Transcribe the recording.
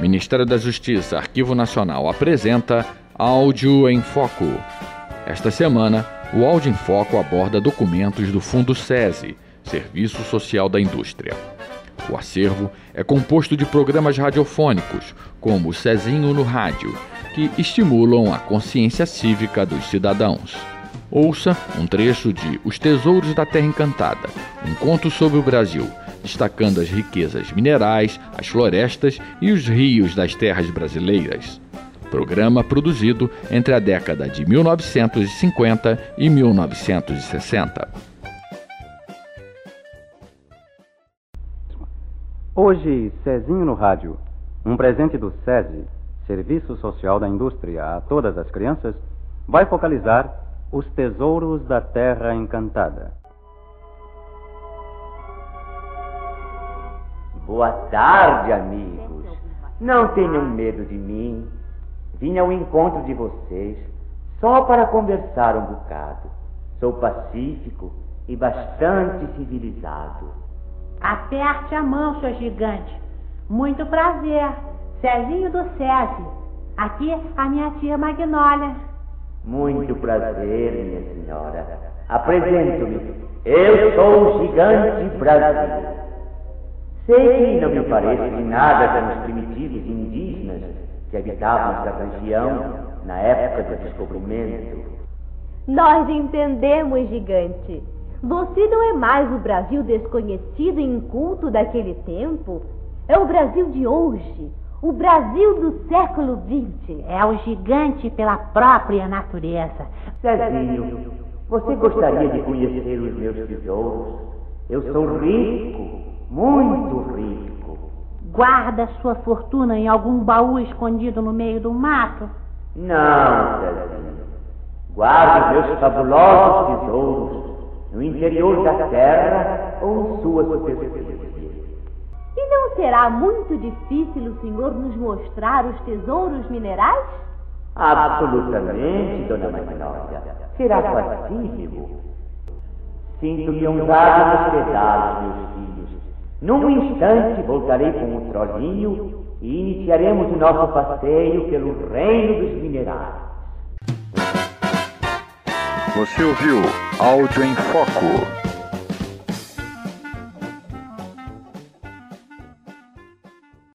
Ministério da Justiça, Arquivo Nacional apresenta Áudio em Foco. Esta semana, o Áudio em Foco aborda documentos do Fundo SESI, Serviço Social da Indústria. O acervo é composto de programas radiofônicos, como o Cezinho no Rádio, que estimulam a consciência cívica dos cidadãos. Ouça um trecho de Os Tesouros da Terra Encantada, um conto sobre o Brasil, destacando as riquezas minerais, as florestas e os rios das terras brasileiras. Programa produzido entre a década de 1950 e 1960. Hoje, Cezinho no Rádio, um presente do SESI, Serviço Social da Indústria, a todas as crianças, vai focalizar os tesouros da Terra Encantada. Boa tarde, amigos. Não tenham medo de mim. Vim ao encontro de vocês só para conversar um bocado. Sou pacífico e bastante civilizado. Aperte a mão, seu gigante. Muito prazer. Cezinho do SESI. Aqui a minha tia Magnólia. Muito prazer, minha senhora. Apresento-me. Eu sou o gigante Brasil. Sei que não me pareço em nada com os primitivos indígenas que habitavam essa região na época do descobrimento. Nós entendemos, gigante. Você não é mais o Brasil desconhecido e inculto daquele tempo. É o Brasil de hoje, o Brasil do século XX. É o gigante pela própria natureza. Cezinho, você gostaria de conhecer os meus tesouros? Eu sou rico, muito rico. Guarda sua fortuna em algum baú escondido no meio do mato? Não, Cezinho. Guardo meus fabulosos tesouros no interior da terra ou em sua superfície. E não será muito difícil o senhor nos mostrar os tesouros minerais? Absolutamente, dona Magnólia. Será facílimo. Sinto-me honrado nos pedalos, meus filhos. Num instante voltarei com o trolinho e iniciaremos o nosso passeio pelo reino dos minerais. Você ouviu Áudio em Foco.